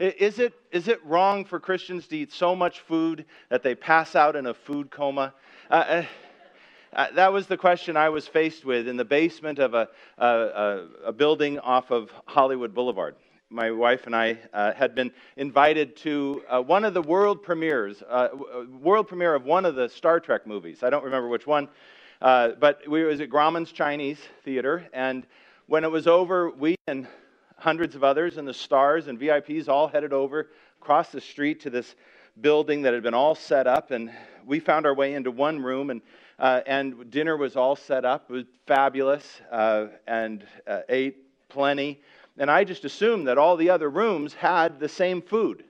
Is it, is it wrong for Christians to eat so much food that they pass out in a food coma? Uh, uh, uh, that was the question I was faced with in the basement of a, a, a building off of Hollywood Boulevard. My wife and I uh, had been invited to uh, one of the world premieres, uh, world premiere of one of the Star Trek movies. I don't remember which one, but we was at Grauman's Chinese Theater, and when it was over, we and hundreds of others, and the stars and VIPs all headed over across the street to this building that had been all set up. And we found our way into one room, and, uh, and dinner was all set up. It was fabulous, uh, and uh, ate plenty. And I just assumed that all the other rooms had the same food.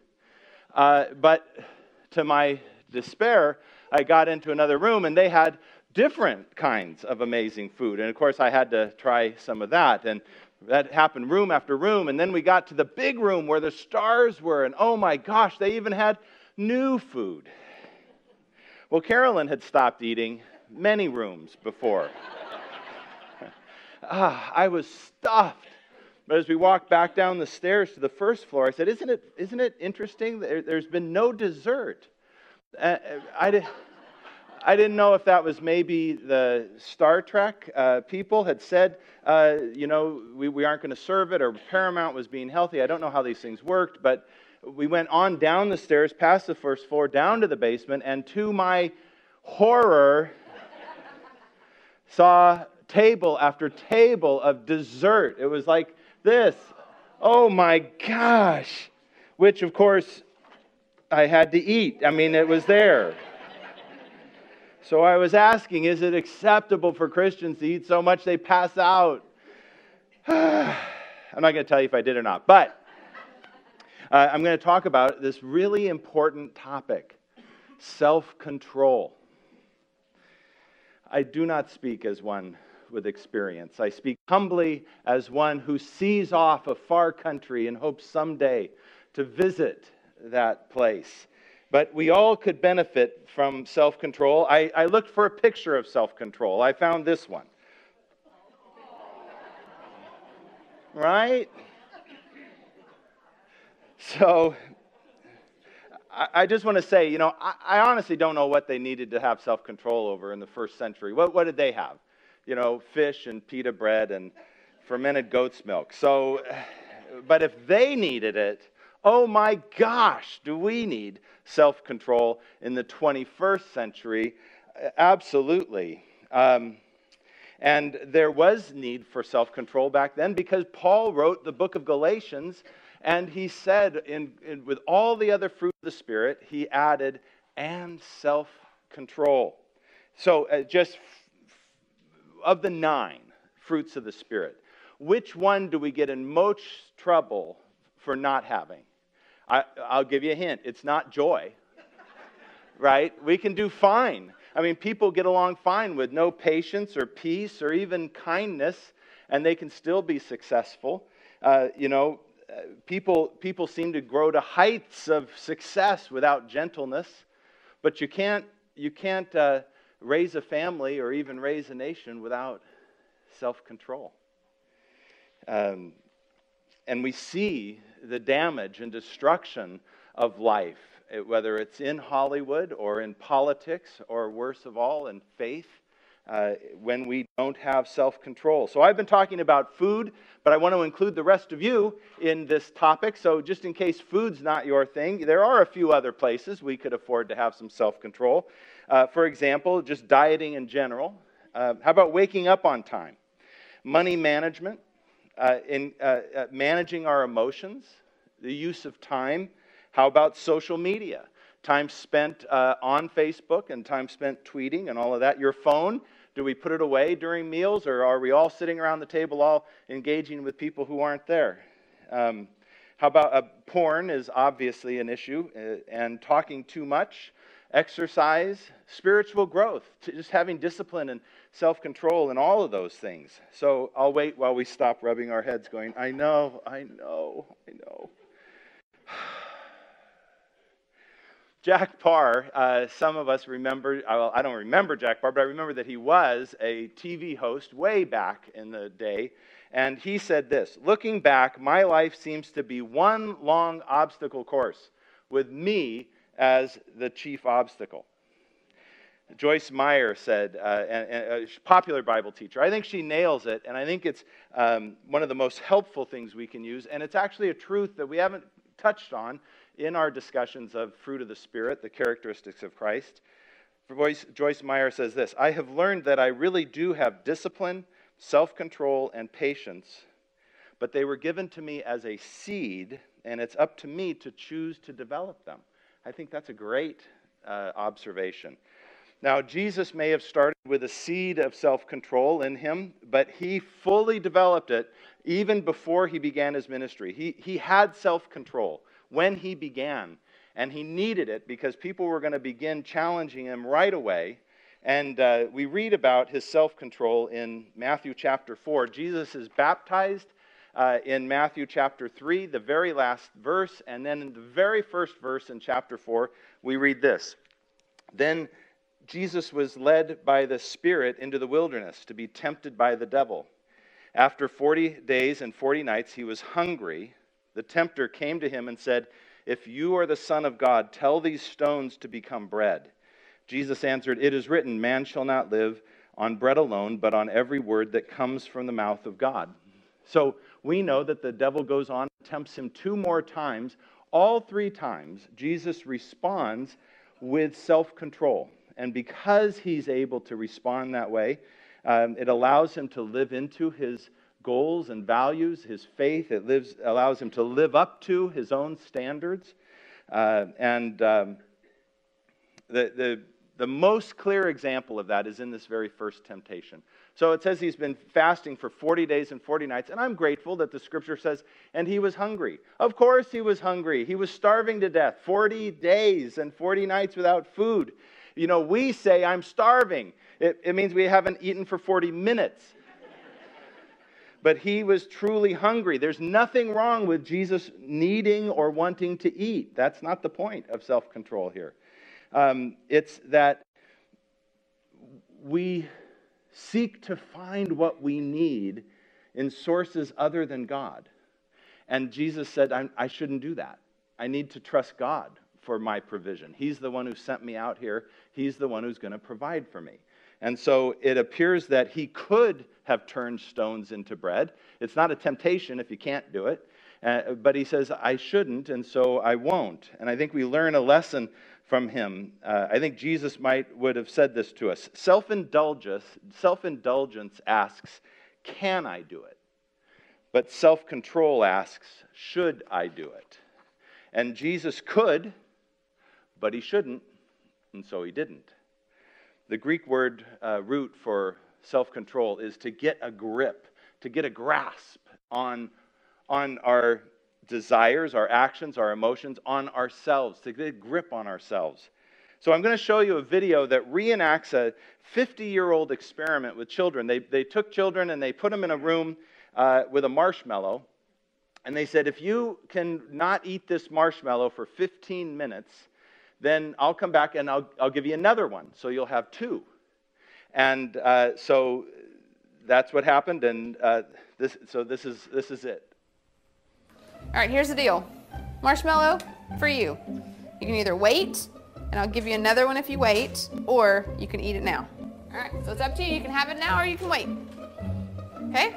Uh, but to my despair, I got into another room, and they had different kinds of amazing food. And of course, I had to try some of that. And that happened room after room. And then we got to the big room where the stars were. And oh my gosh, they even had new food. Well, Carolyn had stopped eating many rooms before. ah, I was stuffed. But as we walked back down the stairs to the first floor, I said, Isn't it, isn't it interesting? There's been no dessert. Uh, I did. I didn't know if that was maybe the Star Trek uh, people had said, uh, you know, we, we aren't going to serve it, or Paramount was being healthy. I don't know how these things worked, but we went on down the stairs, past the first floor, down to the basement, and to my horror, saw table after table of dessert. It was like this. Oh my gosh. Which, of course, I had to eat. I mean, it was there. So I was asking, is it acceptable for Christians to eat so much they pass out? I'm not going to tell you if I did or not, but uh, I'm going to talk about this really important topic self control. I do not speak as one with experience. I speak humbly as one who sees off a far country and hopes someday to visit that place but we all could benefit from self control. I, I looked for a picture of self control. I found this one. Right? So, I, I just want to say, you know, I, I, honestly don't know what they needed to have self control over in the first century. What, what did they have? You know, fish and pita bread and fermented goat's milk. So, but if they needed it, oh my gosh, do we need self control in the 21st century? Absolutely. Um, and there was need for self control back then because Paul wrote the book of Galatians and he said, in, in, with all the other fruit of the Spirit, he added, and self control. So, uh, just of the nine fruits of the Spirit, which one do we get in most trouble for not having? I, I'll give you a hint it's not joy, right? We can do fine. I mean, people get along fine with no patience or peace or even kindness, and they can still be successful. Uh, you know, uh, people, people seem to grow to heights of success without gentleness, but you can't, you can't uh, raise a family or even raise a nation without self control. Um, and we see the damage and destruction of life, eh, whether it's in Hollywood or in politics or worse of all, in faith. Uh, when we don't have self control. So, I've been talking about food, but I want to include the rest of you in this topic. So, just in case food's not your thing, there are a few other places we could afford to have some self control. Uh, for example, just dieting in general. Uh, how about waking up on time? Money management, uh, in uh, uh, managing our emotions, the use of time. How about social media? Time spent uh, on Facebook and time spent tweeting and all of that. Your phone, do we put it away during meals or are we all sitting around the table all engaging with people who aren't there? Um, how about uh, porn is obviously an issue uh, and talking too much, exercise, spiritual growth, just having discipline and self control and all of those things. So I'll wait while we stop rubbing our heads, going, I know, I know, I know. Jack Paar, uh, some of us remember, well, I don't remember Jack Paar, but I remember that he was a TV host way back in the day. And he said this Looking back, my life seems to be one long obstacle course with me as the chief obstacle. Joyce Meyer said, uh, a, popular Bible teacher, I think she nails it, and I think it's um, one of the most helpful things we can use, and it's actually a truth that we haven't touched on in our discussions of fruit of the Spirit, the characteristics of Christ. Joyce, Joyce Meyer says this I have learned that I really do have discipline, self control, and patience, but they were given to me as a seed, and it's up to me to choose to develop them. I think that's a great uh, observation. Now, Jesus may have started with a seed of self control in him, but he fully developed it even before he began his ministry. He, he had self control when he began, and he needed it because people were going to begin challenging him right away. And uh, we read about his self control in Matthew chapter 4. Jesus is baptized uh, in Matthew chapter 3, the very last verse, and then in the very first verse in chapter 4, we read this. Then Jesus was led by the Spirit into the wilderness to be tempted by the devil. After 40 days and 40 nights, he was hungry. The tempter came to him and said, If you are the Son of God, tell these stones to become bread. Jesus answered, It is written, Man shall not live on bread alone, but on every word that comes from the mouth of God. So we know that the devil goes on tempts him two more times. All three times, Jesus responds with self control. And because he's able to respond that way, um, it allows him to live into his goals and values, his faith. It lives, allows him to live up to his own standards. Uh, and um, the, the, the most clear example of that is in this very first temptation. So it says he's been fasting for 40 days and 40 nights, and I'm grateful that the scripture says, and he was hungry. Of course he was hungry. He was starving to death, 40 days and 40 nights without food. You know, we say, I'm starving. It, it means we haven't eaten for 40 minutes. but he was truly hungry. There's nothing wrong with Jesus needing or wanting to eat. That's not the point of self control here. Um, it's that we seek to find what we need in sources other than God. And Jesus said, I shouldn't do that. I need to trust God for my provision. He's the one who sent me out here. He's the one who's going to provide for me. And so it appears that he could have turned stones into bread. It's not a temptation if you can't do it. Uh, but he says, I shouldn't, and so I won't. And I think we learn a lesson from him. Uh, I think Jesus might would have said this to us. Self-indulgence, self-indulgence asks, can I do it? But self-control asks, should I do it? And Jesus could, but he shouldn't, and so he didn't. The Greek word uh, root for self control is to get a grip, to get a grasp on, on our desires, our actions, our emotions, on ourselves, to get a grip on ourselves. So I'm going to show you a video that reenacts a 50 year old experiment with children. They, they took children and they put them in a room uh, with a marshmallow. And they said, if you can not eat this marshmallow for 15 minutes, then I'll come back and I'll, I'll give you another one. So you'll have two. And uh, so that's what happened. And uh, this, so this is, this is it. All right, here's the deal marshmallow for you. You can either wait, and I'll give you another one if you wait, or you can eat it now. All right, so it's up to you. You can have it now or you can wait. Okay?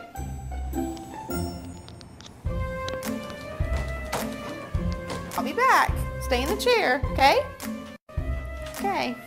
I'll be back. Stay in the chair, okay? Okay.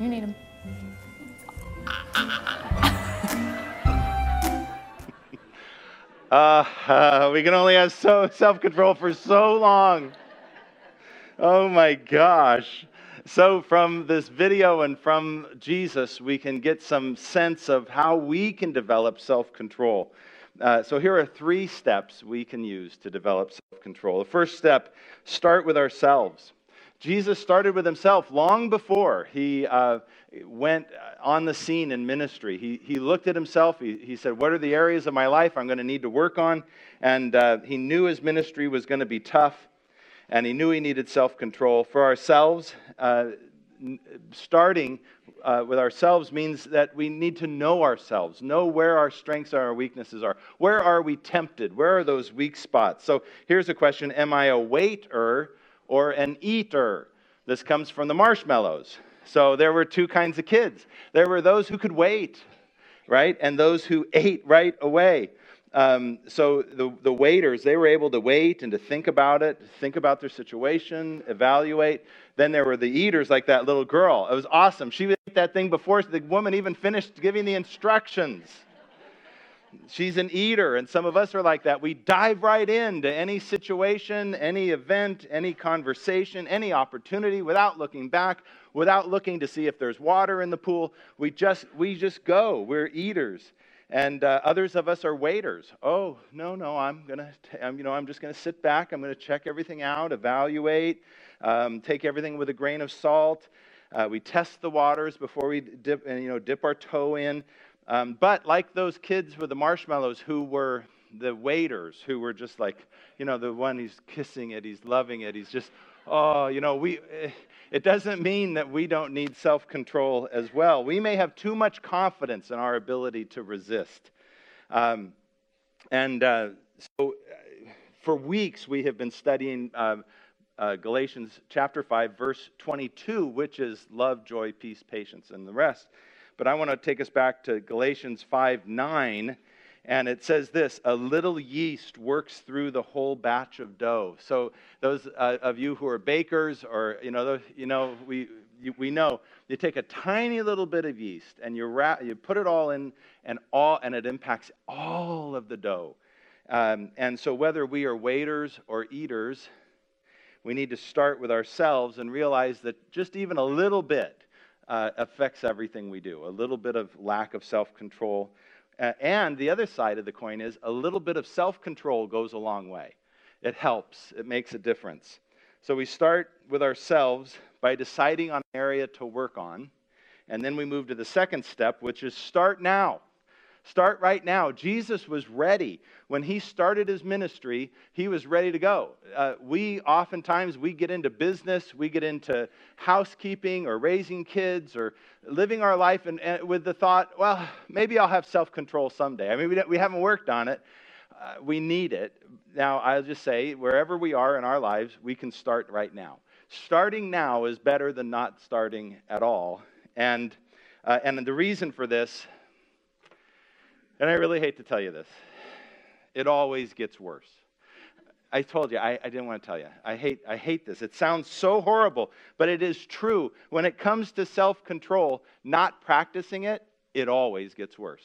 You need them. Uh, uh, we can only have so self control for so long. Oh my gosh. So, from this video and from Jesus, we can get some sense of how we can develop self control. Uh, so, here are three steps we can use to develop self control. The first step start with ourselves. Jesus started with himself long before he uh, went on the scene in ministry. He, he looked at himself. He, he said, What are the areas of my life I'm going to need to work on? And uh, he knew his ministry was going to be tough, and he knew he needed self control. For ourselves, uh, starting uh, with ourselves means that we need to know ourselves, know where our strengths and our weaknesses are. Where are we tempted? Where are those weak spots? So here's a question Am I a waiter or an eater? This comes from the marshmallows. So there were two kinds of kids there were those who could wait, right? And those who ate right away. Um, so the, the waiters, they were able to wait and to think about it, think about their situation, evaluate. Then there were the eaters, like that little girl. It was awesome. She ate that thing before the woman even finished giving the instructions. She's an eater, and some of us are like that. We dive right into any situation, any event, any conversation, any opportunity without looking back, without looking to see if there's water in the pool. We just, we just go. We're eaters. And uh, others of us are waiters. Oh, no, no, I'm going to, you know, I'm just going to sit back. I'm going to check everything out, evaluate, um, take everything with a grain of salt. Uh, we test the waters before we dip, you know, dip our toe in. Um, but like those kids with the marshmallows who were the waiters, who were just like, you know, the one he's kissing it, he's loving it, he's just, oh, you know, we. Eh, it doesn't mean that we don't need self control as well. We may have too much confidence in our ability to resist. Um, and uh, so, uh, for weeks, we have been studying uh, uh, Galatians chapter 5, verse 22, which is love, joy, peace, patience, and the rest. But I want to take us back to Galatians 5 9 and it says this a little yeast works through the whole batch of dough. So those uh, of you who are bakers or you know those, you know we we know you take a tiny little bit of yeast and you wrap, you put it all in and all and it impacts all of the dough. Um, and so whether we are waiters or eaters we need to start with ourselves and realize that just even a little bit uh, affects everything we do a little bit of lack of self-control and the other side of the coin is a little bit of self control goes a long way. It helps, it makes a difference. So we start with ourselves by deciding on an area to work on. And then we move to the second step, which is start now. Start right now. Jesus was ready. When he started his ministry, he was ready to go. Uh, we oftentimes we get into business, we get into housekeeping or raising kids or living our life and, and with the thought, well, maybe I'll have self-control someday. I mean, we, we haven't worked on it. Uh, we need it. Now, I'll just say, wherever we are in our lives, we can start right now. Starting now is better than not starting at all. And, uh, and the reason for this and I really hate to tell you this, it always gets worse. I told you, I, I, didn't want to tell you. I hate, I hate this. It sounds so horrible, but it is true. When it comes to self control, not practicing it, it always gets worse.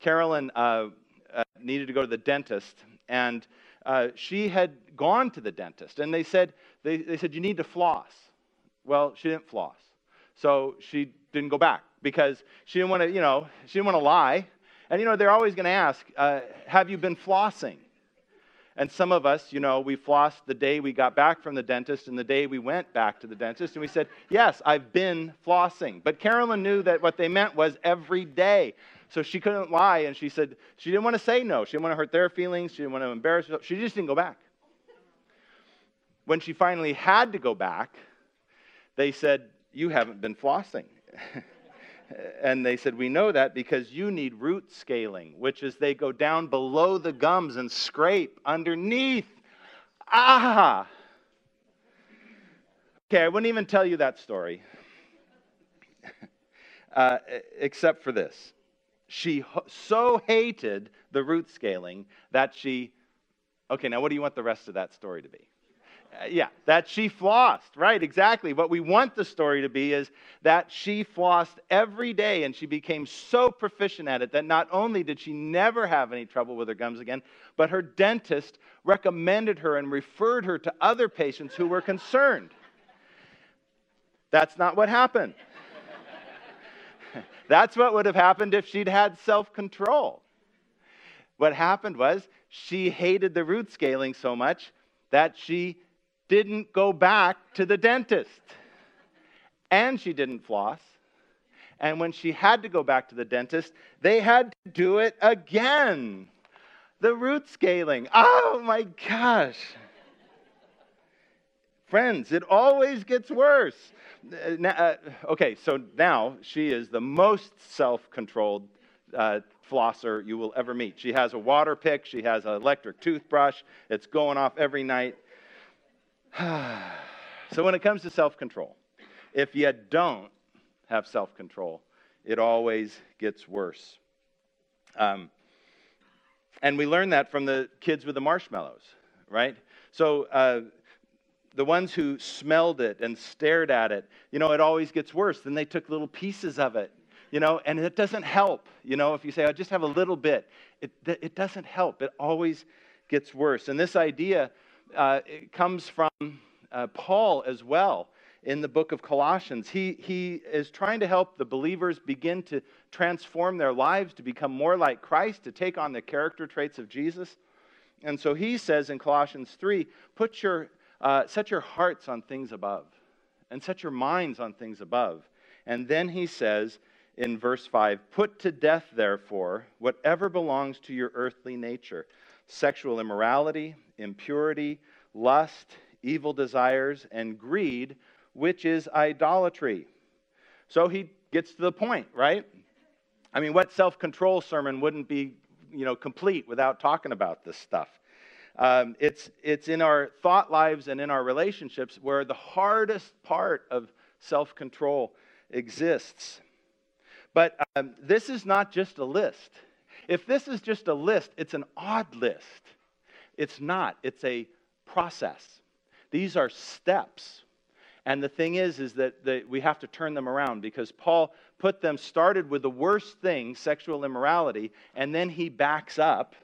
Carolyn uh, uh, needed to go to the dentist, and uh, she had gone to the dentist, and they said, they, they said, You need to floss. Well, she didn't floss. So she didn't go back because she didn't want to, you know, she didn't want to lie. And you know, they're always going to ask, uh, Have you been flossing? And some of us, you know, we flossed the day we got back from the dentist and the day we went back to the dentist. And we said, Yes, I've been flossing. But Carolyn knew that what they meant was every day. So she couldn't lie. And she said, She didn't want to say no. She didn't want to hurt their feelings. She didn't want to embarrass herself. She just didn't go back. When she finally had to go back, they said, You haven't been flossing. And they said, We know that because you need root scaling, which is they go down below the gums and scrape underneath. Ah! Okay, I wouldn't even tell you that story, uh, except for this. She so hated the root scaling that she. Okay, now what do you want the rest of that story to be? Uh, yeah, that she flossed, right? Exactly. What we want the story to be is that she flossed every day and she became so proficient at it that not only did she never have any trouble with her gums again, but her dentist recommended her and referred her to other patients who were concerned. That's not what happened. That's what would have happened if she'd had self control. What happened was she hated the root scaling so much that she didn't go back to the dentist. And she didn't floss. And when she had to go back to the dentist, they had to do it again. The root scaling. Oh my gosh. Friends, it always gets worse. Uh, uh, okay, so now she is the most self controlled uh, flosser you will ever meet. She has a water pick, she has an electric toothbrush, it's going off every night. so, when it comes to self control, if you don't have self control, it always gets worse. Um, and we learn that from the kids with the marshmallows, right? So, uh, the ones who smelled it and stared at it, you know, it always gets worse. Then they took little pieces of it, you know, and it doesn't help. You know, if you say, I just have a little bit, it, it doesn't help. It always gets worse. And this idea uh, it comes from uh, Paul as well in the book of Colossians. He, he is trying to help the believers begin to transform their lives to become more like Christ, to take on the character traits of Jesus. And so he says in Colossians 3 put your, uh, set your hearts on things above and set your minds on things above. And then he says in verse 5 Put to death, therefore, whatever belongs to your earthly nature sexual immorality, impurity, lust, evil desires, and greed, which is idolatry. So he gets to the point, right? I mean, what self control sermon wouldn't be you know, complete without talking about this stuff? Um, it's, it's in our thought lives and in our relationships where the hardest part of self control exists. But um, this is not just a list. If this is just a list, it's an odd list. It's not, it's a process. These are steps. And the thing is, is that, that we have to turn them around because Paul put them, started with the worst thing, sexual immorality, and then he backs up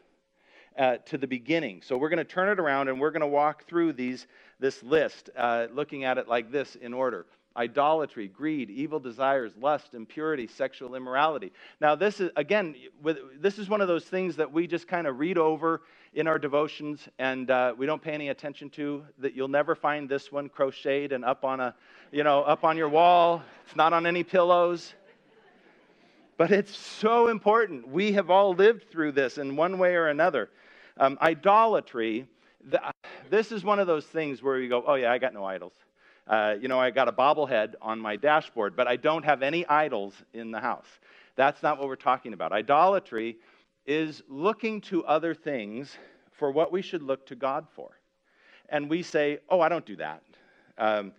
uh, to the beginning. So we're going to turn it around and we're going to walk through these, this list, uh, looking at it like this in order idolatry, greed, evil desires, lust, impurity, sexual immorality. Now, this is, again, this is one of those things that we just kind of read over in our devotions and uh, we don't pay any attention to. That you'll never find this one crocheted and up on a, you know, up on your wall. It's not on any pillows. But it's so important. We have all lived through this in one way or another. Um, idolatry, the, this is one of those things where you go, oh, yeah, I got no idols. Uh, you know, I got a bobblehead on my dashboard, but I don't have any idols in the house. That's not what we're talking about. Idolatry is looking to other things for what we should look to God for. And we say, oh, I don't do that. Um,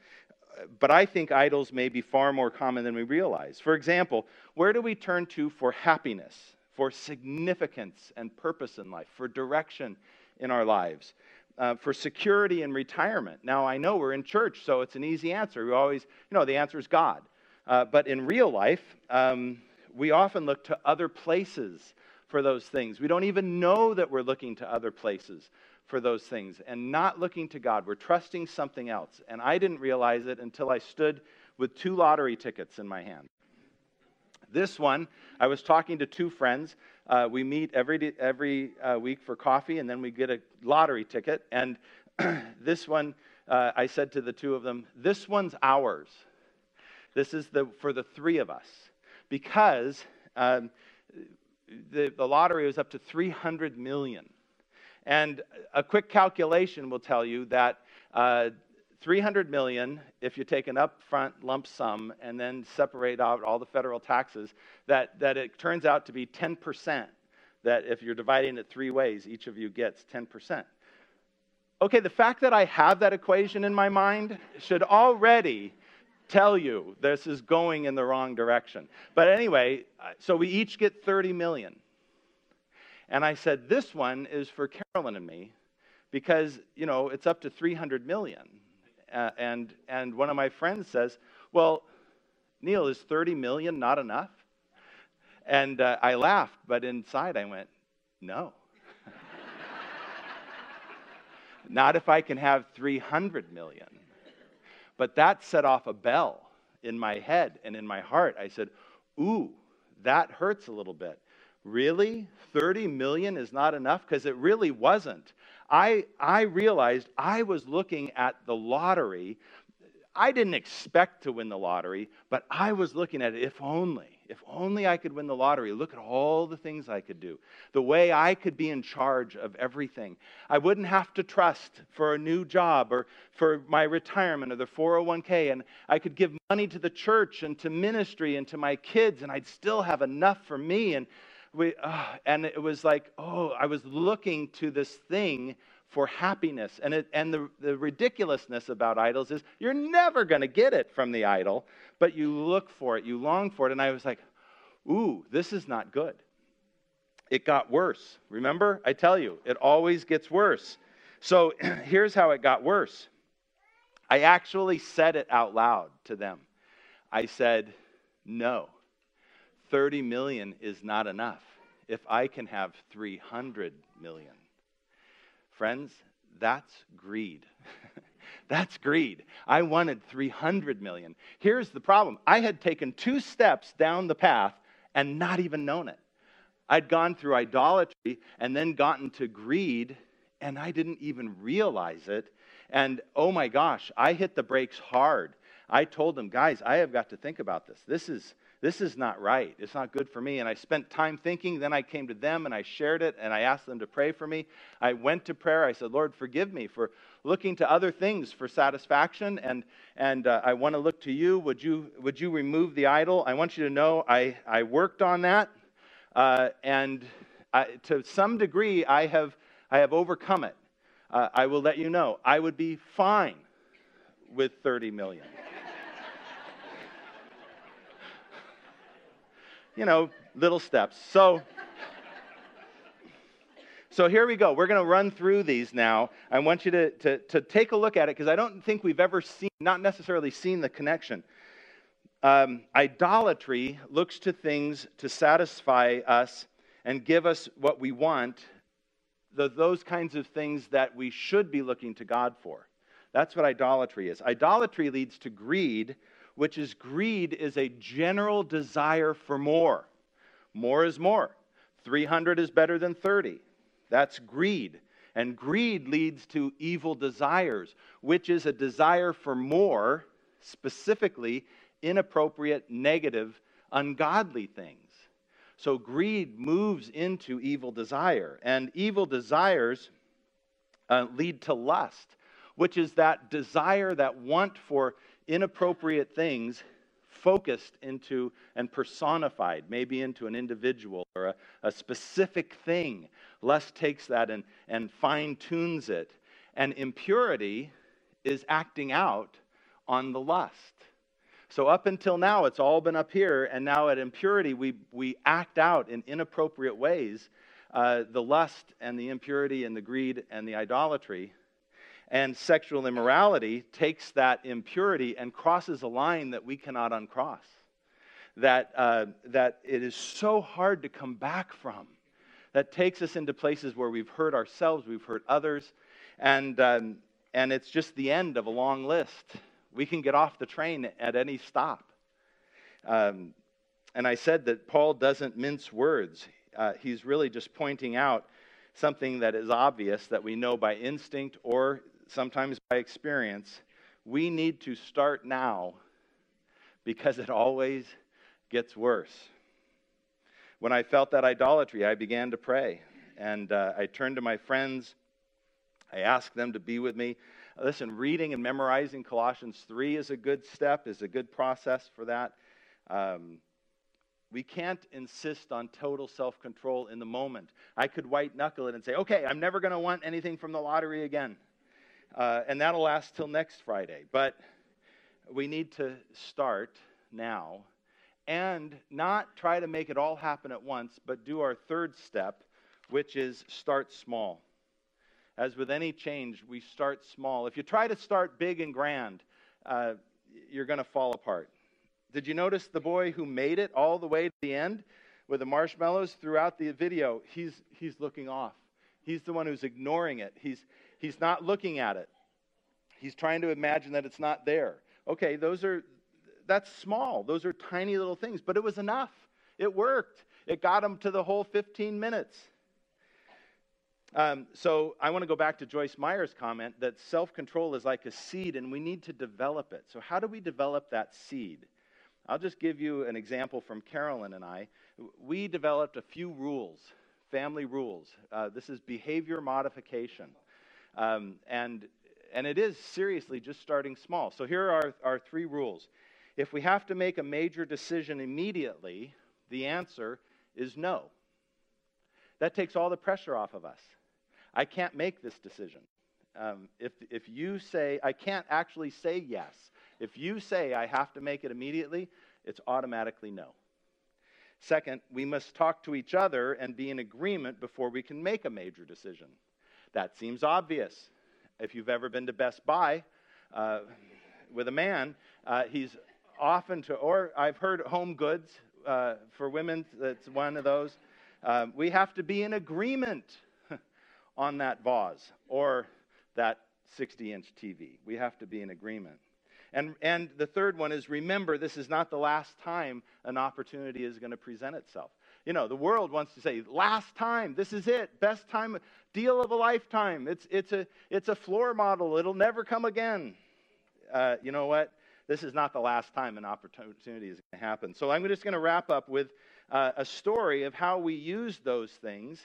but I think idols may be far more common than we realize. For example, where do we turn to for happiness? for significance and purpose in life, for direction in our lives, uh, for security and retirement. Now, I know we're in church, so it's an easy answer. We always, you know, the answer is God. Uh, but in real life, um, we often look to other places for those things. We don't even know that we're looking to other places for those things and not looking to God. We're trusting something else. And I didn't realize it until I stood with two lottery tickets in my hand. This one, I was talking to two friends. Uh, we meet every, every uh, week for coffee, and then we get a lottery ticket. And this one, uh, I said to the two of them, This one's ours. This is the, for the three of us. Because um, the, the lottery was up to 300 million. And a quick calculation will tell you that uh, 300 million if you take an upfront lump sum and then separate out all the federal taxes, that, that it turns out to be 10%. That if you're dividing it three ways, each of you gets 10%. Okay, the fact that I have that equation in my mind should already tell you this is going in the wrong direction. But anyway, uh, so we each get 30 million. And I said, this one is for Carolyn and me because, you know, it's up to 300 million. Uh, and, and one of my friends says, well, Neil, is 30 million not enough? And uh, I laughed, but inside I went, no. not if I can have 300 million. But that set off a bell in my head and in my heart. I said, Ooh, that hurts a little bit. Really? 30 million is not enough? Because it really wasn't. I, I realized I was looking at the lottery. I didn't expect to win the lottery, but I was looking at it if only. If only I could win the lottery. Look at all the things I could do. The way I could be in charge of everything. I wouldn't have to trust for a new job or for my retirement or the 401k. And I could give money to the church and to ministry and to my kids, and I'd still have enough for me. And, we, uh, and it was like, oh, I was looking to this thing for happiness. And, it, and the, the ridiculousness about idols is you're never going to get it from the idol, but you look for it, you long for it. And I was like, ooh, this is not good. It got worse. Remember? I tell you, it always gets worse. So here's how it got worse I actually said it out loud to them. I said, no, 30 million is not enough. If I can have 300 million, Friends, that's greed. that's greed. I wanted 300 million. Here's the problem I had taken two steps down the path and not even known it. I'd gone through idolatry and then gotten to greed, and I didn't even realize it. And oh my gosh, I hit the brakes hard. I told them, guys, I have got to think about this. This is this is not right. It's not good for me. And I spent time thinking. Then I came to them and I shared it and I asked them to pray for me. I went to prayer. I said, Lord, forgive me for looking to other things for satisfaction. And, and uh, I want to look to you. Would, you. would you remove the idol? I want you to know I, I worked on that. Uh, and I, to some degree, I have, I have overcome it. Uh, I will let you know. I would be fine with 30 million. You know, little steps. So, so here we go. We're going to run through these now. I want you to, to, to take a look at it because I don't think we've ever seen, not necessarily seen the connection. Um, idolatry looks to things to satisfy us and give us what we want, the, those kinds of things that we should be looking to God for. That's what idolatry is. Idolatry leads to greed, which is greed is a general desire for more. More is more. 300 is better than 30. That's greed. And greed leads to evil desires, which is a desire for more, specifically inappropriate, negative, ungodly things. So greed moves into evil desire. And evil desires uh, lead to lust, which is that desire, that want for inappropriate things focused into and personified, maybe into an individual or a, a specific thing. Lust takes that and, and fine tunes it. And impurity is acting out on the lust. So, up until now, it's all been up here, and now at impurity, we, we act out in inappropriate ways uh, the lust and the impurity and the greed and the idolatry and sexual immorality takes that impurity and crosses a line that we cannot uncross. That, uh, that it is so hard to come back from. That takes us into places where we've hurt ourselves, we've hurt others, and, um, and it's just the end of a long list. We can get off the train at any stop. Um, and I said that Paul doesn't mince words. Uh, he's really just pointing out something that is obvious that we know by instinct or sometimes by experience, we need to start now because it always gets worse. When I felt that idolatry, I began to pray. And uh, I turned to my friends I asked them to be with me. Listen, reading and memorizing Colossians 3 is a good step, is a good process for that. Um, we can't insist on total self control in the moment. I could white knuckle it and say, okay, I'm never going to want anything from the lottery again. Uh, and that'll last till next Friday. But we need to start now and not try to make it all happen at once, but do our third step, which is start small. As with any change, we start small. If you try to start big and grand, uh, you're going to fall apart. Did you notice the boy who made it all the way to the end with the marshmallows throughout the video? He's, he's looking off. He's the one who's ignoring it. He's, he's not looking at it. He's trying to imagine that it's not there. Okay, those are, that's small. Those are tiny little things, but it was enough. It worked. It got him to the whole 15 minutes. Um, so I want to go back to Joyce Meyer's comment that self control is like a seed and we need to develop it. So, how do we develop that seed? I'll just give you an example from Carolyn and I. We developed a few rules, family rules. Uh, this is behavior modification. Um, and, and it is seriously just starting small. So here are our three rules. If we have to make a major decision immediately, the answer is no. That takes all the pressure off of us. I can't make this decision. Um, if, if you say, I can't actually say yes. If you say I have to make it immediately, it's automatically no. Second, we must talk to each other and be in agreement before we can make a major decision. That seems obvious. If you've ever been to Best Buy uh, with a man, uh, he's often to, or I've heard home goods uh, for women, that's one of those. Um, we have to be in agreement on that vase or that 60 inch TV. We have to be in agreement. And, and the third one is remember, this is not the last time an opportunity is going to present itself. You know, the world wants to say, last time, this is it, best time, deal of a lifetime. It's, it's, a, it's a floor model, it'll never come again. Uh, you know what? This is not the last time an opportunity is going to happen. So I'm just going to wrap up with uh, a story of how we use those things.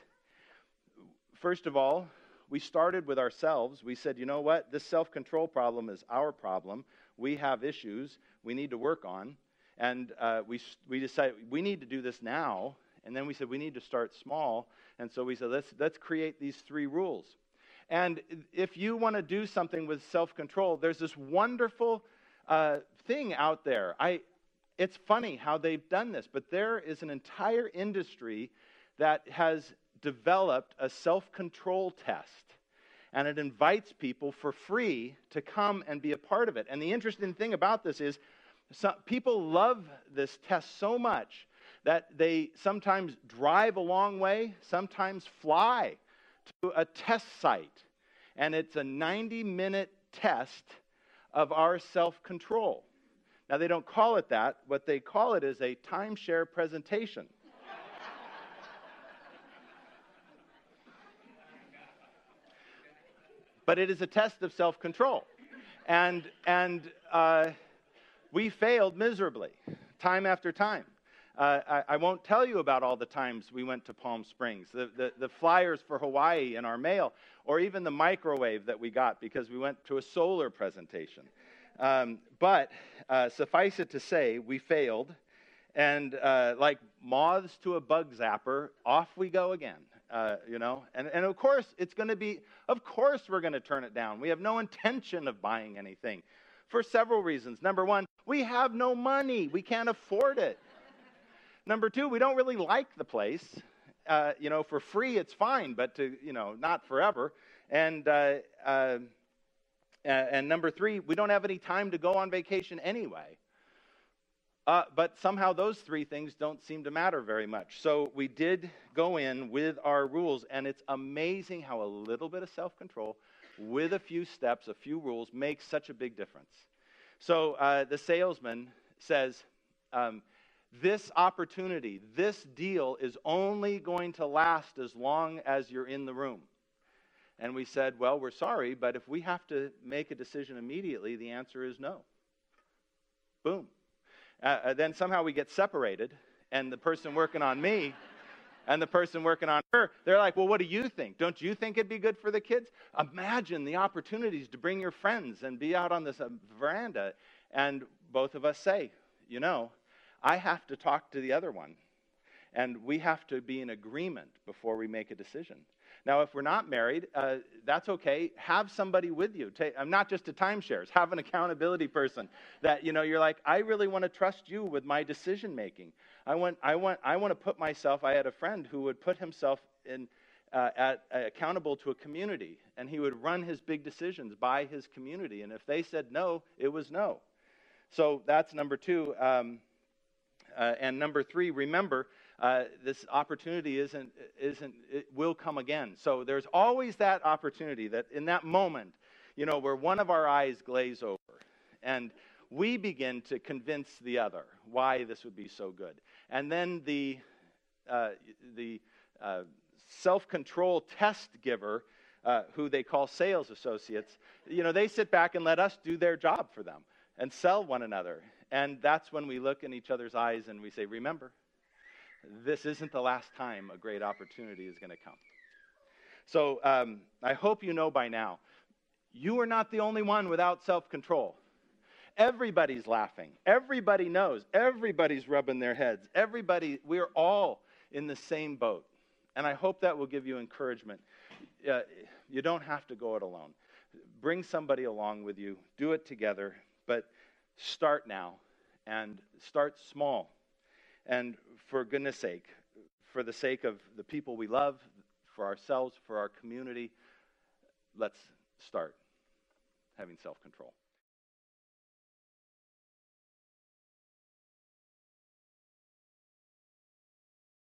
First of all, we started with ourselves. We said, you know what? This self control problem is our problem we have issues we need to work on. And uh, we, we decided we need to do this now. And then we said we need to start small. And so we said, let's, let's create these three rules. And if you want to do something with self control, there's this wonderful uh, thing out there. I, it's funny how they've done this, but there is an entire industry that has developed a self control test and it invites people for free to come and be a part of it. And the interesting thing about this is some, people love this test so much that they sometimes drive a long way, sometimes fly to a test site. And it's a 90 minute test of our self control. Now, they don't call it that. What they call it is a timeshare presentation. but it is a test of self control. And, and uh, we failed miserably, time after time. Uh, I, I, won't tell you about all the times we went to Palm Springs, the, the, the, flyers for Hawaii in our mail, or even the microwave that we got because we went to a solar presentation. Um, but uh, suffice it to say, we failed. And uh, like moths to a bug zapper, off we go again uh, you know and, and of course it's going to be of course we're going to turn it down we have no intention of buying anything for several reasons number one we have no money we can't afford it number two we don't really like the place uh, you know for free it's fine but to you know not forever and uh, uh and number three we don't have any time to go on vacation anyway uh, but somehow those three things don't seem to matter very much. So we did go in with our rules, and it's amazing how a little bit of self control with a few steps, a few rules, makes such a big difference. So uh, the salesman says, um, This opportunity, this deal is only going to last as long as you're in the room. And we said, Well, we're sorry, but if we have to make a decision immediately, the answer is no. Boom. Uh, uh, then somehow we get separated, and the person working on me And the person working on her, they're like, well, what do you think? Don't you think it'd be good for the kids? Imagine the opportunities to bring your friends and be out on this uh, veranda. And both of us say, you know, I have to talk to the other one. And we have to be in agreement before we make a decision. Now, if we're not married, uh, that's okay. Have somebody with you. I'm not just a timeshares. Have an accountability person that you know. You're like, I really want to trust you with my decision making. I want, I want, I want to put myself. I had a friend who would put himself in, uh, at, uh, accountable to a community, and he would run his big decisions by his community. And if they said no, it was no. So that's number two. Um, uh, and number three, remember uh, this opportunity isn't, isn't, it will come again. So there's always that opportunity that in that moment, you know, where one of our eyes glaze over and we begin to convince the other why this would be so good. And then the, uh, the uh, self control test giver, uh, who they call sales associates, you know, they sit back and let us do their job for them and sell one another. And that's when we look in each other's eyes and we say, Remember, this isn't the last time a great opportunity is going to come. So um, I hope you know by now, you are not the only one without self control. Everybody's laughing. Everybody knows. Everybody's rubbing their heads. Everybody, we're all in the same boat. And I hope that will give you encouragement. Uh, you don't have to go it alone. Bring somebody along with you, do it together, but start now and start small. And for goodness sake, for the sake of the people we love, for ourselves, for our community, let's start having self control.